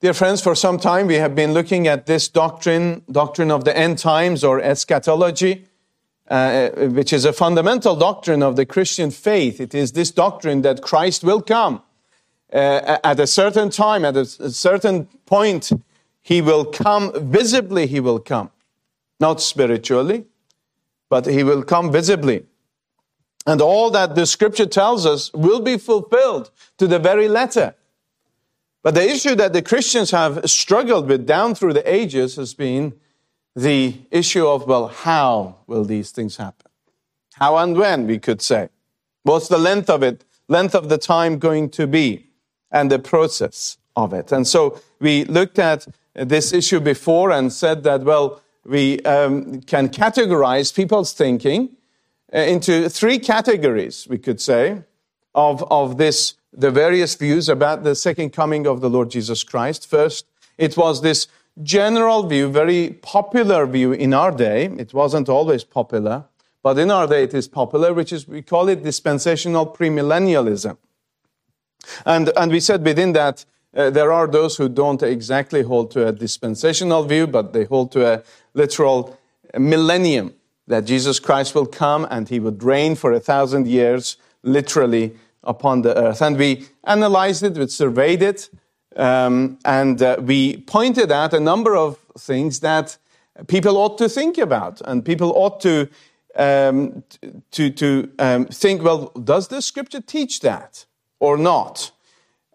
Dear friends, for some time we have been looking at this doctrine, doctrine of the end times or eschatology, uh, which is a fundamental doctrine of the Christian faith. It is this doctrine that Christ will come uh, at a certain time, at a certain point, he will come visibly, he will come. Not spiritually, but he will come visibly. And all that the scripture tells us will be fulfilled to the very letter. But the issue that the Christians have struggled with down through the ages has been the issue of, well, how will these things happen? How and when, we could say. What's the length of it, length of the time going to be, and the process of it? And so we looked at this issue before and said that, well, we um, can categorize people's thinking uh, into three categories, we could say, of, of this, the various views about the second coming of the Lord Jesus Christ. First, it was this general view, very popular view in our day. It wasn't always popular, but in our day it is popular, which is, we call it dispensational premillennialism. And, and we said within that, uh, there are those who don't exactly hold to a dispensational view, but they hold to a literal millennium that Jesus Christ will come and he would reign for a thousand years, literally, upon the earth. And we analyzed it, we surveyed it, um, and uh, we pointed out a number of things that people ought to think about, and people ought to um, to, to um, think, well, does the scripture teach that or not?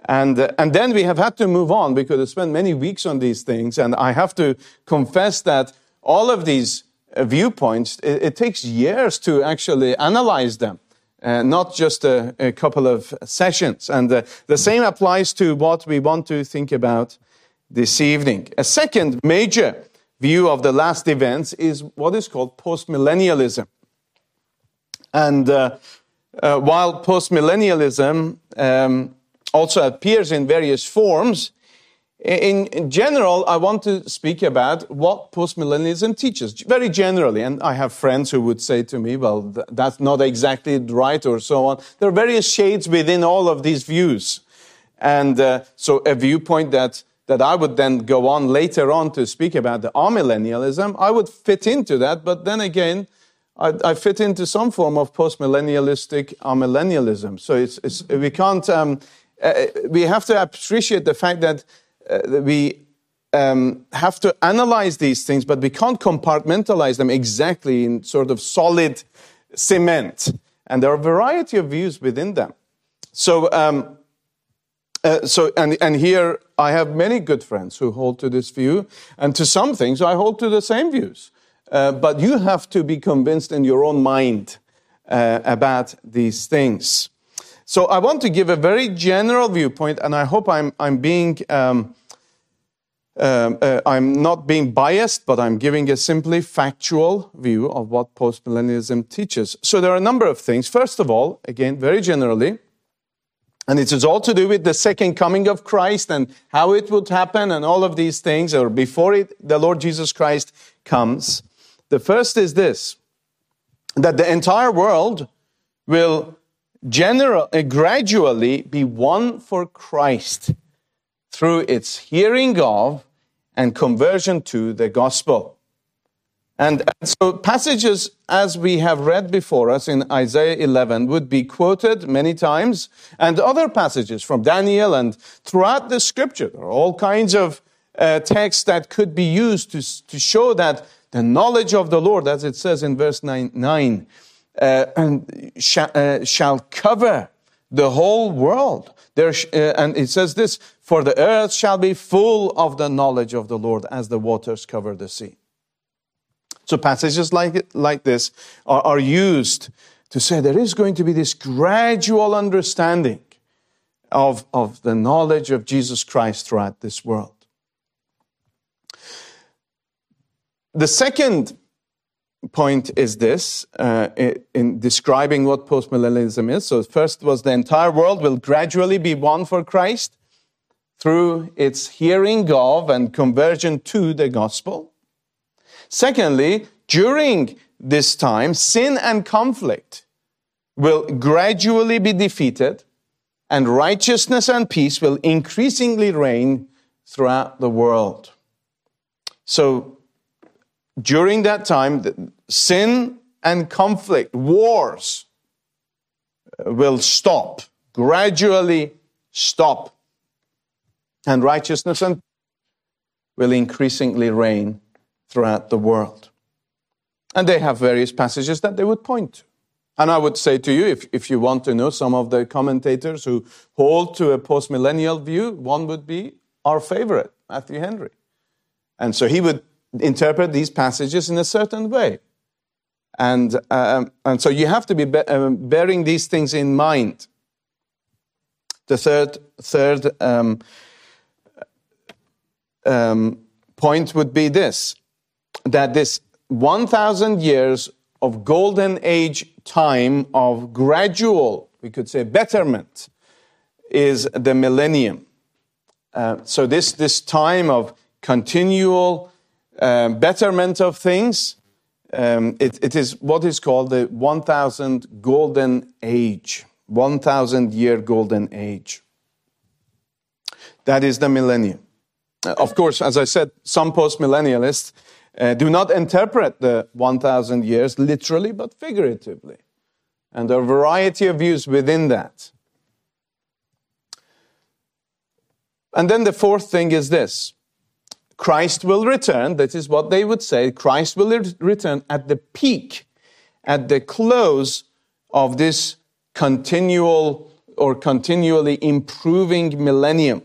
And, uh, and then we have had to move on because I spent many weeks on these things, and I have to confess that all of these uh, viewpoints, it, it, takes years to actually analyze them, uh, not just a, a, couple of sessions. And uh, the same applies to what we want to think about this evening. A second major view of the last events is what is called postmillennialism. And uh, uh, while postmillennialism um, also appears in various forms, in general, I want to speak about what postmillennialism teaches, very generally. And I have friends who would say to me, well, th- that's not exactly right, or so on. There are various shades within all of these views. And uh, so a viewpoint that, that I would then go on later on to speak about the amillennialism, I would fit into that. But then again, I, I fit into some form of postmillennialistic amillennialism. So it's, it's, we can't, um, uh, we have to appreciate the fact that uh, we um, have to analyze these things, but we can't compartmentalize them exactly in sort of solid cement. And there are a variety of views within them. So, um, uh, so and, and here I have many good friends who hold to this view, and to some things I hold to the same views. Uh, but you have to be convinced in your own mind uh, about these things. So I want to give a very general viewpoint, and I hope I'm, I'm being. Um, um, uh, I'm not being biased, but I'm giving a simply factual view of what postmillennialism teaches. So there are a number of things. First of all, again, very generally, and it is all to do with the second coming of Christ and how it would happen and all of these things, or before it, the Lord Jesus Christ comes. The first is this that the entire world will general, uh, gradually be won for Christ through its hearing of and conversion to the gospel. And, so passages as we have read before us in Isaiah 11 would be quoted many times, and other passages from Daniel and throughout the scripture. There are all kinds of uh, texts that could be used to, to show that the knowledge of the Lord, as it says in verse 9, 9 uh, and sh- uh, shall cover the whole world. There, sh- uh, and it says this For the earth shall be full of the knowledge of the Lord as the waters cover the sea. So, passages like, like this are, are used to say there is going to be this gradual understanding of, of the knowledge of Jesus Christ throughout this world. The second point is this uh, in describing what postmillennialism is. So, first was the entire world will gradually be won for Christ through its hearing of and conversion to the gospel. Secondly, during this time, sin and conflict will gradually be defeated, and righteousness and peace will increasingly reign throughout the world. So during that time, sin and conflict, wars uh, will stop, gradually stop. And righteousness and will increasingly reign throughout the world. And they have various passages that they would point to. And I would say to you, if, if you want to know some of the commentators who hold to a postmillennial view, one would be our favorite, Matthew Henry. And so he would interpret these passages in a certain way. And, um, and so you have to be, be um, bearing these things in mind. The third, third um, um point would be this that this 1,000 years of golden age time of gradual, we could say, betterment is the millennium. Uh, so, this, this time of continual uh, betterment of things, um, it, it is what is called the 1000 golden age, 1000 year golden age. That is the millennium. Uh, of course, as I said, some post millennialists uh, do not interpret the 1000 years literally but figuratively. And there are a variety of views within that. And then the fourth thing is this Christ will return. That is what they would say. Christ will return at the peak, at the close of this continual or continually improving millennium,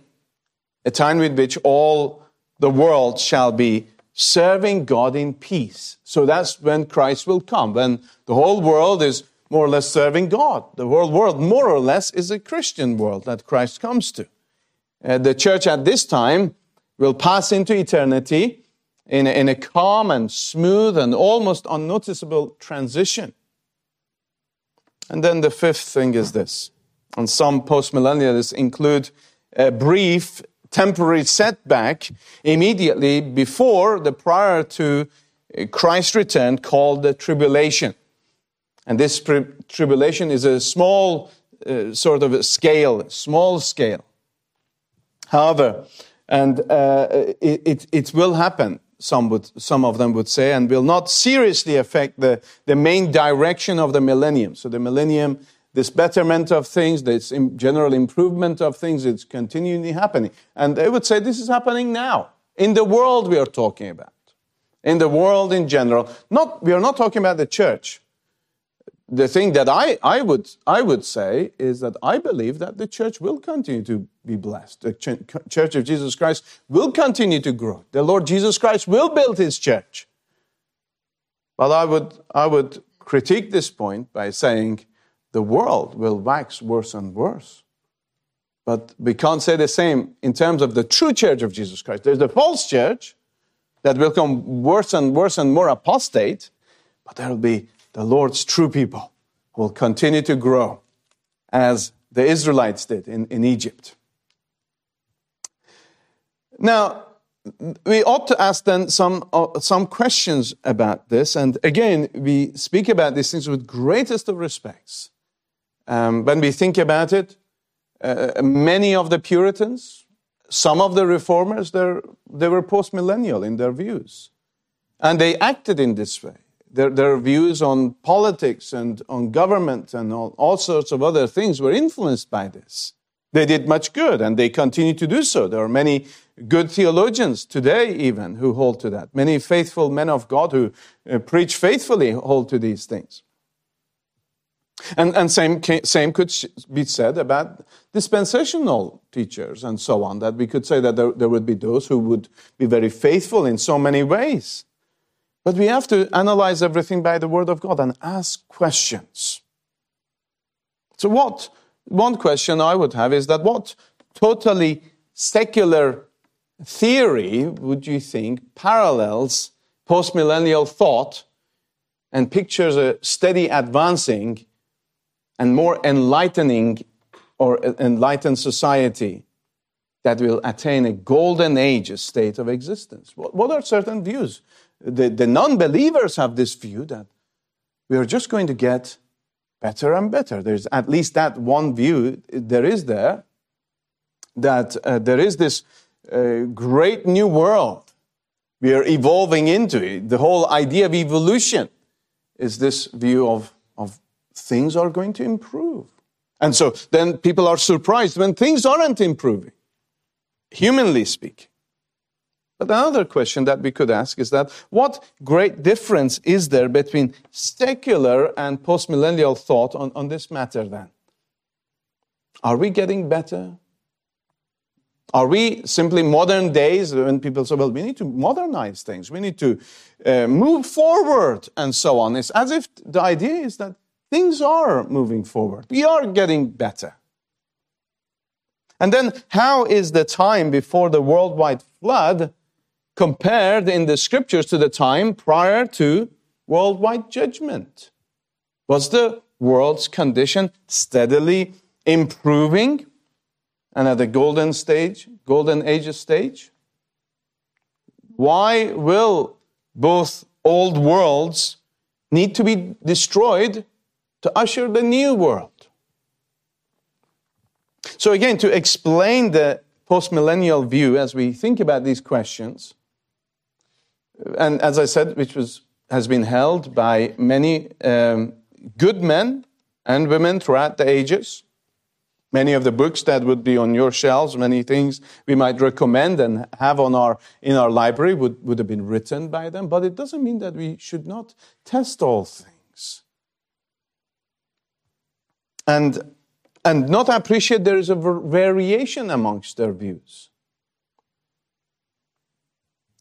a time with which all the world shall be serving God in peace. So that's when Christ will come, when the whole world is more or less serving God. The whole world, more or less, is a Christian world that Christ comes to. Uh, the church at this time will pass into eternity in a, in a calm and smooth and almost unnoticeable transition. And then the fifth thing is this, and some postmillennialists include a brief temporary setback immediately before the prior to Christ's return called the tribulation. And this tri- tribulation is a small uh, sort of a scale, small scale. However, and uh, it, it, it, will happen, some, would, some of them would say, and will not seriously affect the, the main direction of the millennium. So the millennium this betterment of things, this general improvement of things, it's continually happening. And they would say this is happening now in the world we are talking about, in the world in general. Not, we are not talking about the church. The thing that I, I, would, I would say is that I believe that the church will continue to be blessed. The church of Jesus Christ will continue to grow. The Lord Jesus Christ will build his church. But I would, I would critique this point by saying the world will wax worse and worse. But we can't say the same in terms of the true church of Jesus Christ. There's the false church that will come worse and worse and more apostate, but there will be the Lord's true people will continue to grow as the Israelites did in, in Egypt. Now, we ought to ask then some, uh, some questions about this. And again, we speak about these things with greatest of respects. Um, when we think about it, uh, many of the Puritans, some of the reformers, they were post millennial in their views. And they acted in this way. Their, their views on politics and on government and all, all sorts of other things were influenced by this. They did much good, and they continue to do so. There are many good theologians today, even, who hold to that. Many faithful men of God who uh, preach faithfully hold to these things. And, and same, same could be said about dispensational teachers and so on, that we could say that there, there would be those who would be very faithful in so many ways. But we have to analyze everything by the Word of God and ask questions. So, what one question I would have is that what totally secular theory would you think parallels postmillennial thought and pictures a steady advancing and more enlightening or enlightened society that will attain a golden age state of existence. What, are certain views? The, the non believers have this view that we are just going to get better and better. There's at least that one view there is there that uh, there is this uh, great new world we are evolving into. It. The whole idea of evolution is this view of, of things are going to improve. And so then people are surprised when things aren't improving, humanly speaking. But another question that we could ask is that what great difference is there between secular and postmillennial thought on, on this matter then? Are we getting better? Are we simply modern days when people say, well, we need to modernize things, we need to uh, move forward, and so on? It's as if the idea is that things are moving forward, we are getting better. And then, how is the time before the worldwide flood compared in the scriptures to the time prior to worldwide judgment? Was the world's condition steadily improving and at the golden stage, golden age stage? Why will both old worlds need to be destroyed to usher the new world? So, again, to explain the postmillennial view as we think about these questions, and as I said, which was, has been held by many um, good men and women throughout the ages, Many of the books that would be on your shelves, many things we might recommend and have on our, in our library would, would have been written by them, but it doesn't mean that we should not test all things. And, and not appreciate there is a variation amongst their views.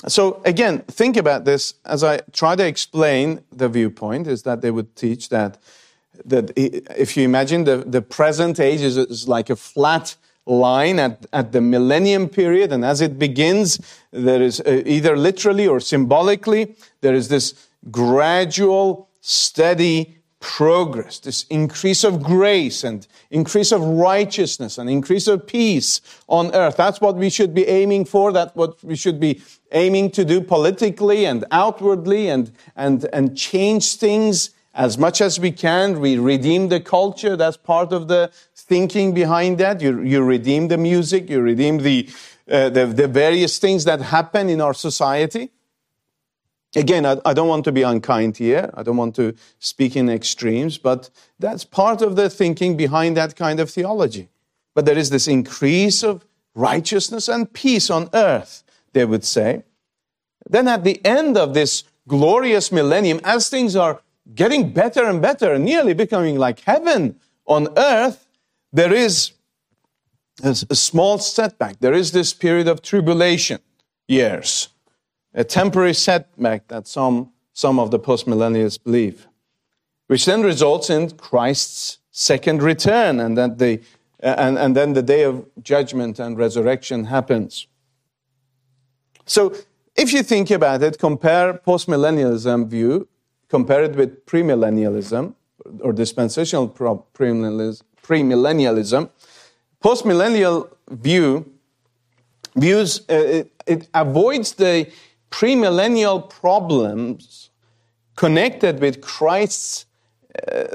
So again, think about this. As I try to explain the viewpoint is that they would teach that that if you imagine the, the present age is, is like a flat line at, at the millennium period, and as it begins, there is uh, either literally or symbolically, there is this gradual, steady progress, this increase of grace and increase of righteousness and increase of peace on earth. That's what we should be aiming for. That's what we should be aiming to do politically and outwardly and, and, and change things as much as we can. We redeem the culture. That's part of the thinking behind that. You, you redeem the music. You redeem the, uh, the, the, various things that happen in our society. Again, I, I don't want to be unkind here. I don't want to speak in extremes, but that's part of the thinking behind that kind of theology. But there is this increase of righteousness and peace on earth, they would say. Then at the end of this glorious millennium, as things are getting better and better, nearly becoming like heaven on earth, there is a small setback. There is this period of tribulation years, a temporary setback that some, some of the postmillennials believe, which then results in Christ's second return, and that the and, and then the day of judgment and resurrection happens. So, if you think about it, compare postmillennialism view compare it with premillennialism or dispensational premillennialism, postmillennial view views uh, it, it avoids the premillennial problems connected with Christ's uh,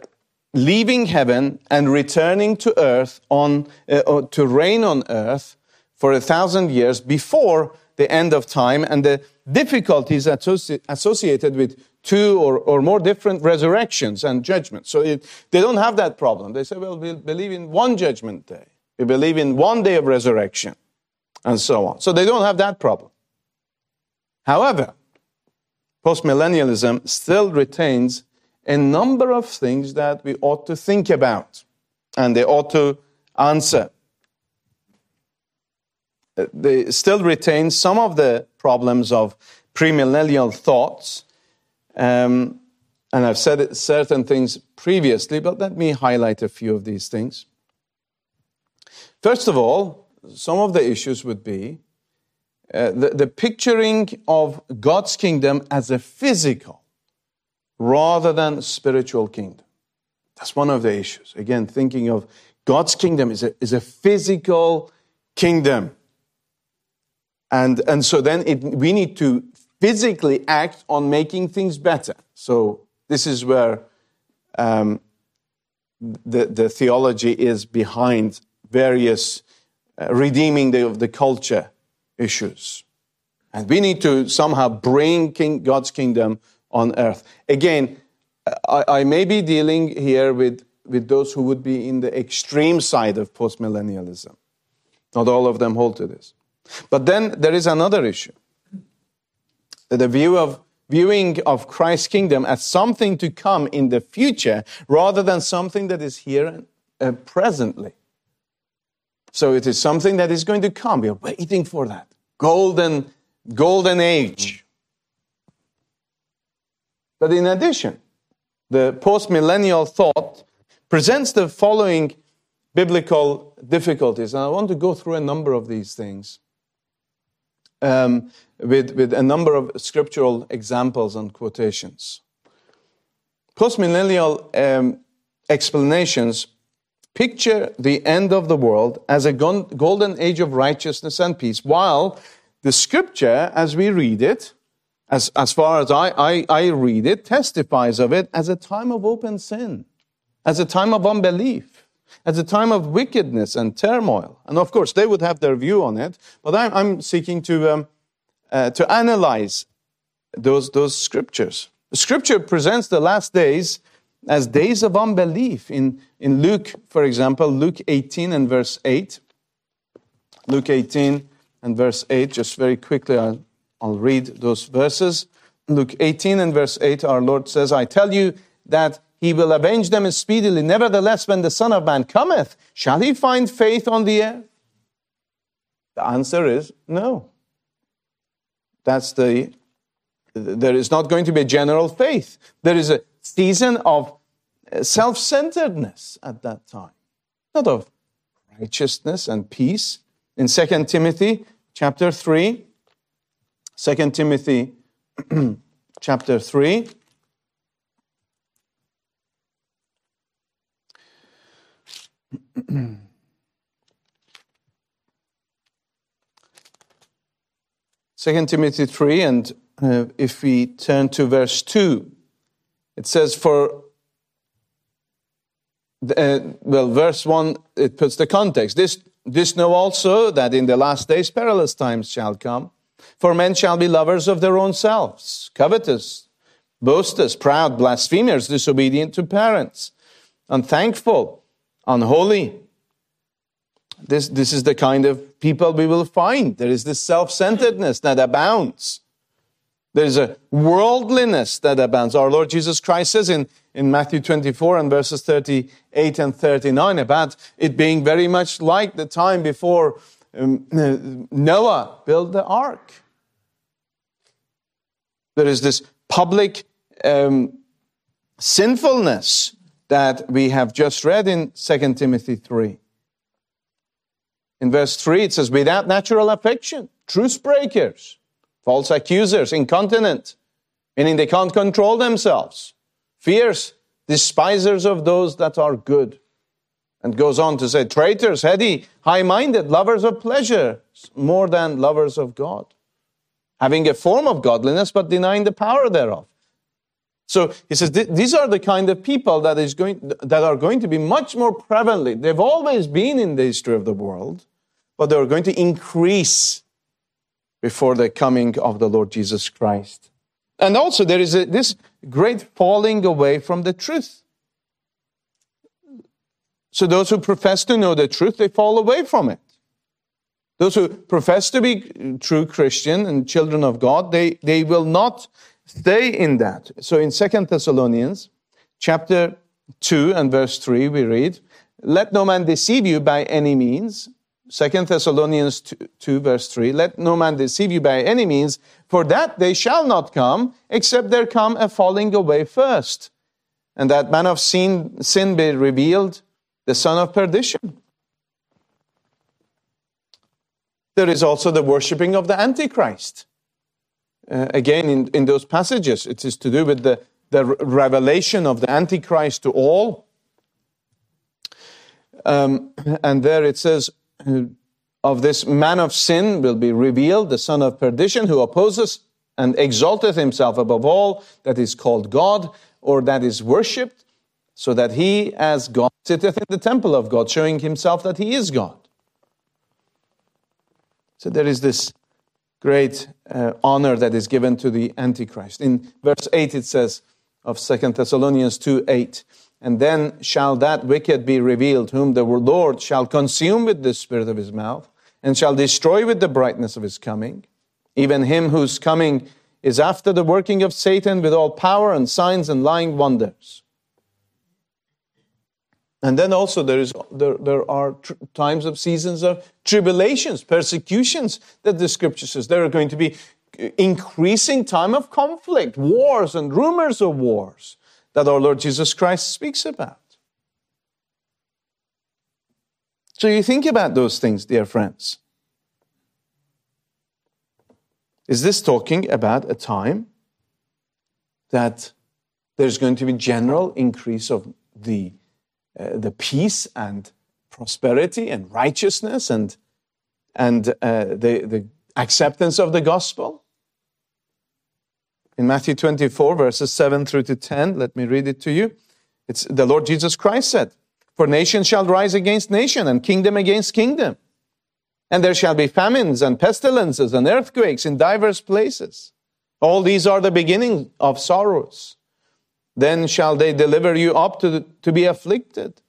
leaving heaven and returning to earth on uh, to reign on earth for a thousand years before the end of time and the difficulties associ- associated with two or, or more different resurrections and judgments. So it, they don't have that problem. They say, well, we believe in one judgment day. We believe in one day of resurrection and so on. So they don't have that problem. However, postmillennialism still retains a number of things that we ought to think about and they ought to answer. Uh, they still retain some of the problems of premillennial thoughts um, and I've said certain things previously, but let me highlight a few of these things. First of all, some of the issues would be uh, the, the picturing of God's kingdom as a physical rather than spiritual kingdom. That's one of the issues. Again, thinking of God's kingdom is a, is a physical kingdom. And, and so then it, we need to physically act on making things better. So this is where um, the, the theology is behind various uh, redeeming the, of the culture. Issues. And we need to somehow bring king, God's kingdom on earth. Again, I, I, may be dealing here with, with those who would be in the extreme side of postmillennialism. Not all of them hold to this. But then there is another issue. The view of viewing of Christ's kingdom as something to come in the future rather than something that is here uh, presently. So it is something that is going to come. We are waiting for that golden, golden age. But in addition, the post-millennial thought presents the following biblical difficulties, and I want to go through a number of these things um, with, with a number of scriptural examples and quotations. Postmillennial um, explanations picture the end of the world as a golden age of righteousness and peace, while the scripture, as we read it, as, as far as I, I, I read it, testifies of it as a time of open sin, as a time of unbelief, as a time of wickedness and turmoil. And of course, they would have their view on it, but I'm, I'm seeking to, um, uh, to analyze those, those scriptures. The scripture presents the last days as days of unbelief. In, in Luke, for example, Luke 18 and verse 8. Luke 18 and verse 8, just very quickly, I'll, I'll read those verses. Luke 18 and verse 8, our Lord says, I tell you that he will avenge them speedily. Nevertheless, when the Son of Man cometh, shall he find faith on the earth? The answer is no. That's the, there is not going to be a general faith. There is a season of self centeredness at that time, not of righteousness and peace. In 2 Timothy chapter 3, 2 Timothy chapter 3, Second Timothy 3, and uh, if we turn to verse 2, it says, For, uh, well, verse 1, it puts the context. This, this know also that in the last days perilous times shall come. For men shall be lovers of their own selves, covetous, boasters, proud, blasphemers, disobedient to parents, unthankful, unholy. This, this is the kind of people we will find. There is this self centeredness that abounds. There's a worldliness that abounds. Our Lord Jesus Christ says in, in Matthew 24 and verses 38 and 39 about it being very much like the time before um, Noah built the ark. There is this public um, sinfulness that we have just read in 2 Timothy 3. In verse 3, it says, without natural affection, truce breakers false accusers, incontinent, meaning they can't control themselves, fierce, despisers of those that are good. And goes on to say, traitors, heady, high minded, lovers of pleasure more than lovers of God, having a form of godliness but denying the power thereof. So he says these are the kind of people that is going that are going to be much more prevalent. They've always been in the history of the world, but they're going to increase before the coming of the Lord Jesus Christ. And also, there is a, this great falling away from the truth. So, those who profess to know the truth, they fall away from it. Those who profess to be true Christian and children of God, they, they will not stay in that. So, in Second Thessalonians chapter 2 and verse 3, we read, Let no man deceive you by any means, Second Thessalonians 2, 2, verse 3, let no man deceive you by any means, for that they shall not come, except there come a falling away first, and that man of sin, sin be revealed, the son of perdition. There is also the worshipping of the Antichrist. Uh, again, in, in those passages, it is to do with the, the revelation of the Antichrist to all. Um, and there it says, of this man of sin will be revealed, the son of perdition, who opposes and exalteth himself above all that is called God or that is worshipped, so that he, as God, sitteth in the temple of God, showing himself that he is God. So there is this great uh, honor that is given to the Antichrist. In verse 8, it says of 2 Thessalonians 2 8, and then shall that wicked be revealed, whom the Lord shall consume with the spirit of his mouth, and shall destroy with the brightness of his coming, even him whose coming is after the working of Satan with all power and signs and lying wonders. And then also there, is, there, there are tr- times of seasons of tribulations, persecutions that the scripture says. There are going to be increasing time of conflict, wars and rumors of wars that our Lord Jesus Christ speaks about. So you think about those things, dear friends. Is this talking about a time that there's going to be general increase of the, uh, the peace and prosperity and righteousness and, and uh, the, the acceptance of the gospel? In Matthew 24, verses 7 through to 10, let me read it to you. It's the Lord Jesus Christ said, For nation shall rise against nation, and kingdom against kingdom. And there shall be famines and pestilences and earthquakes in divers places. All these are the beginning of sorrows. Then shall they deliver you up to, to be afflicted,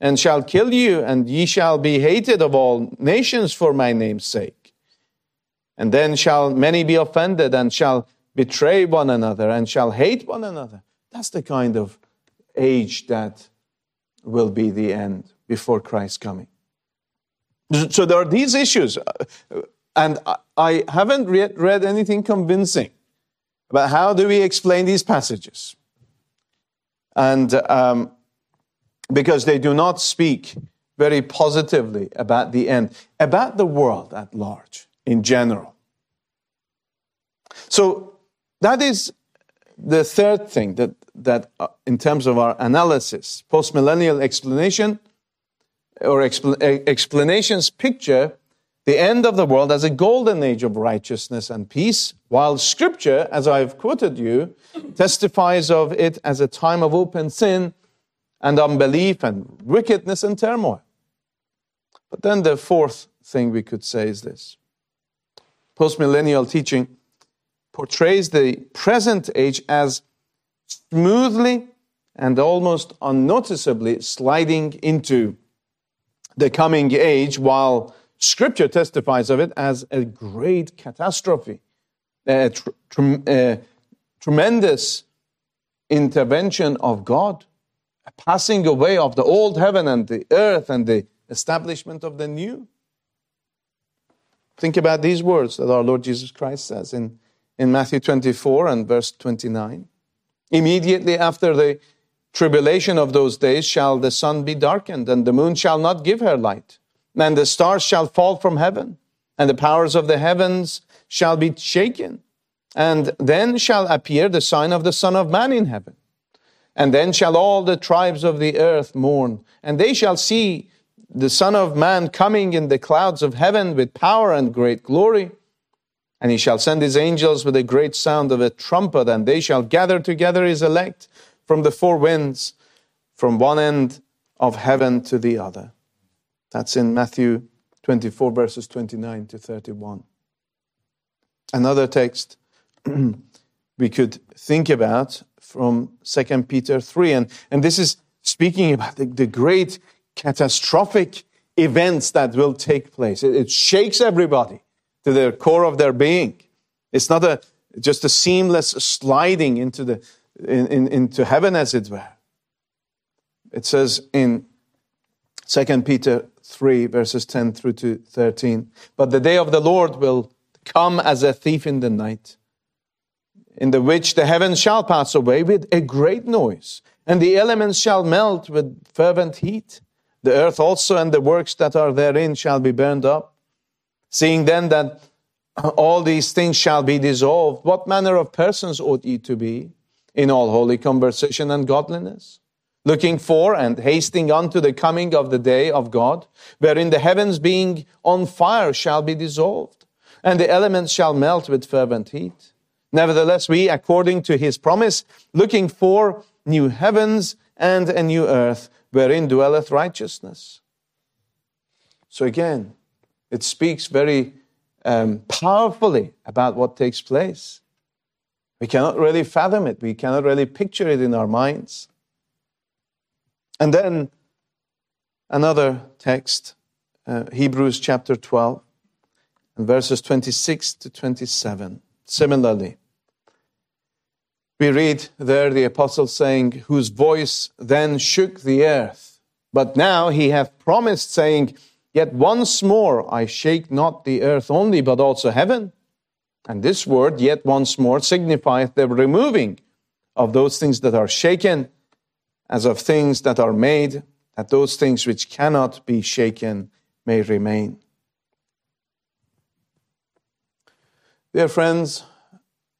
and shall kill you, and ye shall be hated of all nations for my name's sake. And then shall many be offended, and shall betray one another, and shall hate one another. That's the kind of age that will be the end before Christ's coming. So there are these issues. And I haven't read, read anything convincing about how do we explain these passages. And um, because they do not speak very positively about the end, about the world at large in general. So that is the third thing that, that uh, in terms of our analysis, postmillennial explanation or expl- explanations picture the end of the world as a golden age of righteousness and peace, while Scripture, as I've quoted you, testifies of it as a time of open sin and unbelief and wickedness and turmoil. But then the fourth thing we could say is this postmillennial teaching portrays the present age as smoothly and almost unnoticeably sliding into the coming age, while Scripture testifies of it as a great catastrophe, a, tr- tr- a tremendous intervention of God, a passing away of the old heaven and the earth and the establishment of the new. Think about these words that our Lord Jesus Christ says in, in Matthew 24 and verse 29. Immediately after the tribulation of those days shall the sun be darkened, and the moon shall not give her light, and the stars shall fall from heaven, and the powers of the heavens shall be shaken. And then shall appear the sign of the Son of Man in heaven. And then shall all the tribes of the earth mourn, and they shall see the Son of Man coming in the clouds of heaven with power and great glory. And he shall send his angels with a great sound of a trumpet, and they shall gather together his elect from the four winds, from one end of heaven to the other. That's in Matthew 24, verses 29 to 31. Another text we could think about from 2 Peter 3, and, and this is speaking about the, the great catastrophic events that will take place. It, it shakes everybody to the core of their being. It's not a, just a seamless sliding into the, in, in, into heaven, as it were. It says in 2 Peter 3, verses 10 through to 13, But the day of the Lord will come as a thief in the night, in the which the heavens shall pass away with a great noise, and the elements shall melt with fervent heat. The earth also and the works that are therein shall be burned up. Seeing then that all these things shall be dissolved, what manner of persons ought ye to be? in all holy conversation and godliness, looking for and hasting unto the coming of the day of God, wherein the heavens being on fire shall be dissolved, and the elements shall melt with fervent heat. Nevertheless, we, according to his promise, looking for new heavens and a new earth, wherein dwelleth righteousness. So again, it speaks very um, powerfully about what takes place. We cannot really fathom it, we cannot really picture it in our minds. And then another text, uh, Hebrews chapter 12, and verses 26 to 27. Similarly, we read there the apostle saying, Whose voice then shook the earth. But now he hath promised, saying, Yet once more I shake not the earth only, but also heaven. And this word, yet once more, signifieth the removing of those things that are shaken, as of things that are made, that those things which cannot be shaken may remain. Dear friends,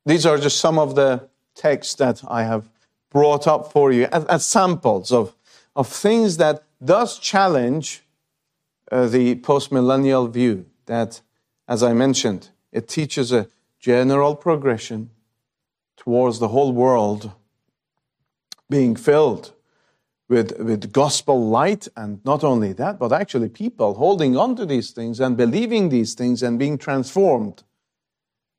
these are just some of the texts that I have brought up for you as, as samples of, of things that does challenge uh, the postmillennial view that, as I mentioned, it teaches a general progression towards the whole world being filled with, with gospel light, and not only that, but actually people holding on to these things and believing these things and being transformed.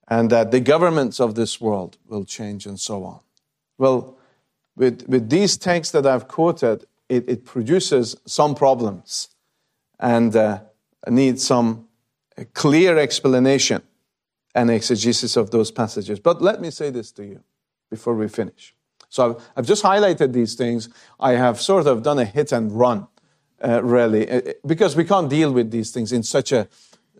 And that the governments of this world will change and so on. Well, with, with these texts that I've quoted, it, it produces some problems and uh, needs some clear explanation and exegesis of those passages. But let me say this to you before we finish. So I've, just highlighted these things. I have sort of done a hit and run, uh, really, uh, because we can't deal with these things in such a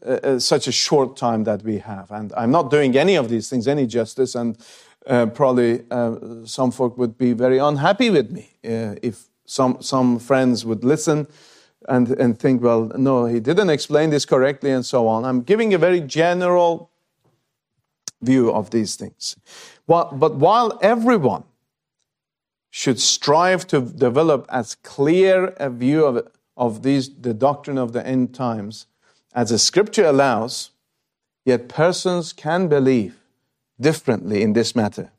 uh, uh, such a short time that we have. And I'm not doing any of these things any justice, and uh, probably uh, some folk would be very unhappy with me if some, some friends would listen and, and think, well, no, he didn't explain this correctly, and so on. I'm giving a very general view of these things. But, while everyone should strive to develop as clear a view of, of these, the doctrine of the end times, as the scripture allows, yet persons can believe differently in this matter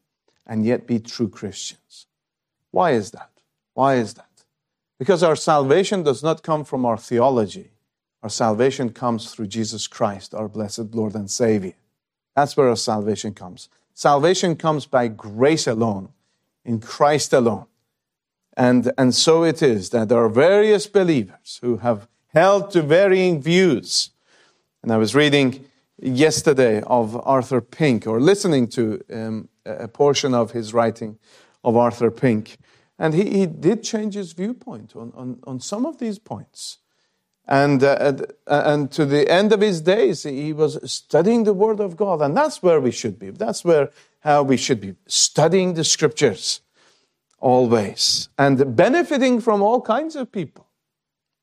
and yet be true Christians. Why is that? Why is that? Because our salvation does not come from our theology. Our salvation comes through Jesus Christ, our blessed Lord and Savior. That's where our salvation comes. Salvation comes by grace alone, in Christ alone. And, and so it is that there are various believers who have held to varying views. And I was reading yesterday of Arthur Pink, or listening to um, a portion of his writing of Arthur Pink. And he, he did change his viewpoint on, on, on some of these points. And, uh, and, and to the end of his days, he was studying the Word of God. And that's where we should be. That's where how we should be studying the Scriptures always and benefiting from all kinds of people.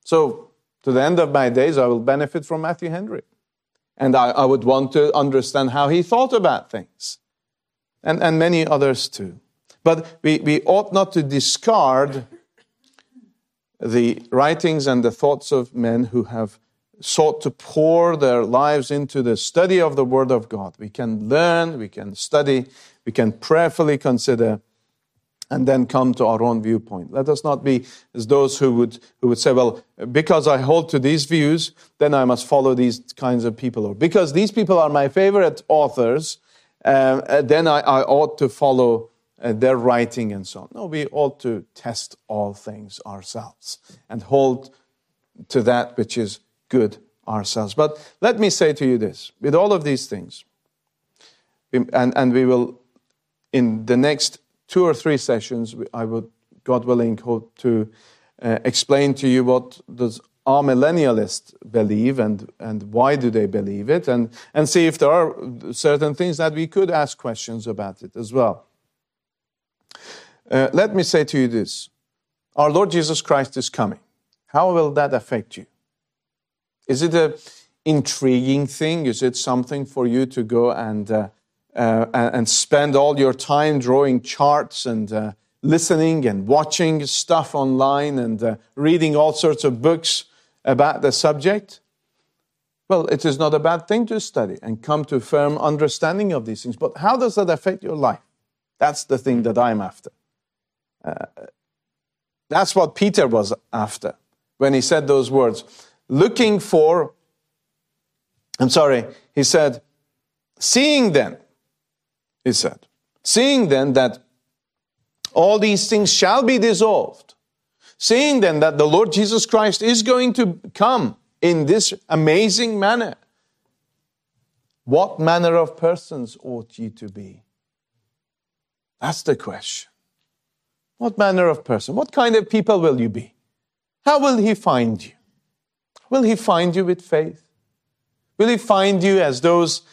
So to the end of my days, I will benefit from Matthew Henry. And I, I would want to understand how he thought about things. And, and many others too. But we, we ought not to discard the writings and the thoughts of men who have sought to pour their lives into the study of the Word of God. We can learn, we can study, we can prayerfully consider and then come to our own viewpoint. Let us not be as those who would, who would say, well, because I hold to these views, then I must follow these kinds of people. Or because these people are my favorite authors, uh, then I, I, ought to follow uh, their writing and so on. No, we ought to test all things ourselves and hold to that which is good ourselves. But let me say to you this with all of these things, and, and we will, in the next two or three sessions, I would, God willing, hope to uh, explain to you what does amillennialists believe and, and why do they believe it, and, and see if there are certain things that we could ask questions about it as well. Uh, let me say to you this Our Lord Jesus Christ is coming. How will that affect you? Is it an intriguing thing? Is it something for you to go and uh, uh, and spend all your time drawing charts and uh, listening and watching stuff online and uh, reading all sorts of books about the subject? Well, it is not a bad thing to study and come to a firm understanding of these things. But how does that affect your life? That's the thing that I'm after. Uh, that's what Peter was after when he said those words looking for I'm sorry, he said, seeing then, he said, seeing then that all these things shall be dissolved, seeing then that the Lord Jesus Christ is going to come in this amazing manner, what manner of persons ought ye to be? That's the question. What manner of person? What kind of people will you be? How will he find you? Will he find you with faith? Will he find you as those,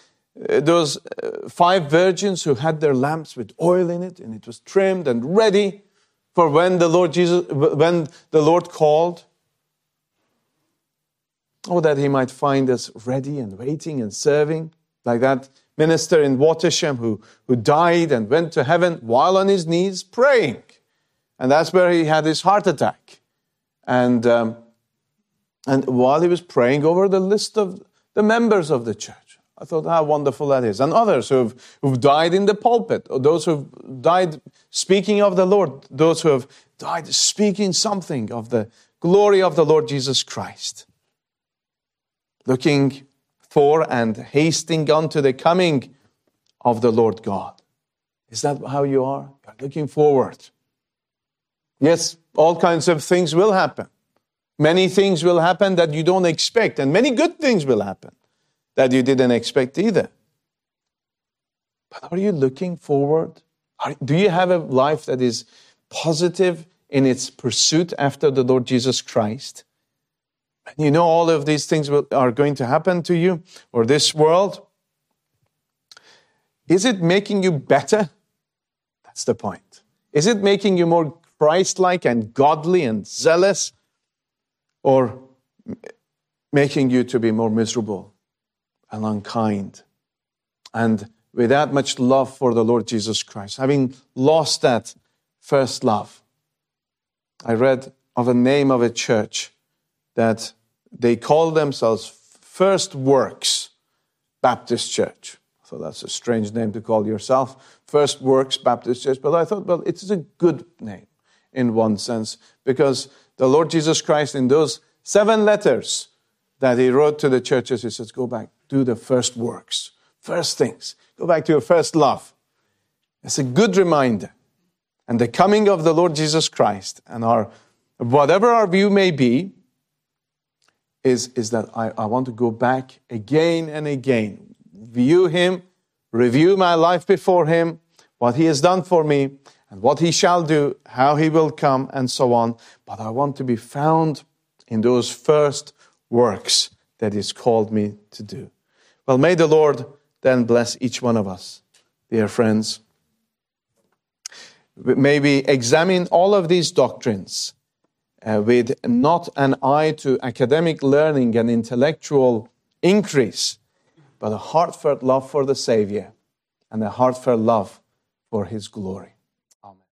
uh, those uh, five virgins who had their lamps with oil in it and it was trimmed and ready for when the Lord Jesus, when the Lord called? Oh, that he might find us ready and waiting and serving, like that minister in Watersham who, who died and went to heaven while on his knees praying. And that's where he had his heart attack. And, um, and while he was praying over the list of the members of the church, I thought how wonderful that is. And others who've, who've died in the pulpit, or those who've died speaking of the Lord, those who have died speaking something of the glory of the Lord Jesus Christ. Looking for and hasting unto the coming of the Lord God. Is that how you are? You're looking forward Yes, all kinds of things will happen. Many things will happen that you don't expect, and many good things will happen that you didn't expect either. But are you looking forward? Are, do you have a life that is positive in its pursuit after the Lord Jesus Christ? You know all of these things will, are going to happen to you or this world. Is it making you better? That's the point. Is it making you more Christ like and godly and zealous, or making you to be more miserable and unkind and without much love for the Lord Jesus Christ, having lost that first love. I read of a name of a church that they call themselves First Works Baptist Church. So that's a strange name to call yourself, First Works Baptist Church. But I thought, well, it's a good name in one sense, because the Lord Jesus Christ, in those seven letters that he wrote to the churches, he says, Go back, do the first works, first things, go back to your first love. It's a good reminder. And the coming of the Lord Jesus Christ and our whatever our view may be, is, is that I, I want to go back again and again, view Him, review my life before Him, what He has done for me, and what he shall do, how he will come, and so on. But I want to be found in those first works that he's called me to do. Well, may the Lord then bless each one of us, dear friends. May we examine all of these doctrines uh, with not an eye to academic learning and intellectual increase, but a heartfelt love for the Savior and a heartfelt love for His glory.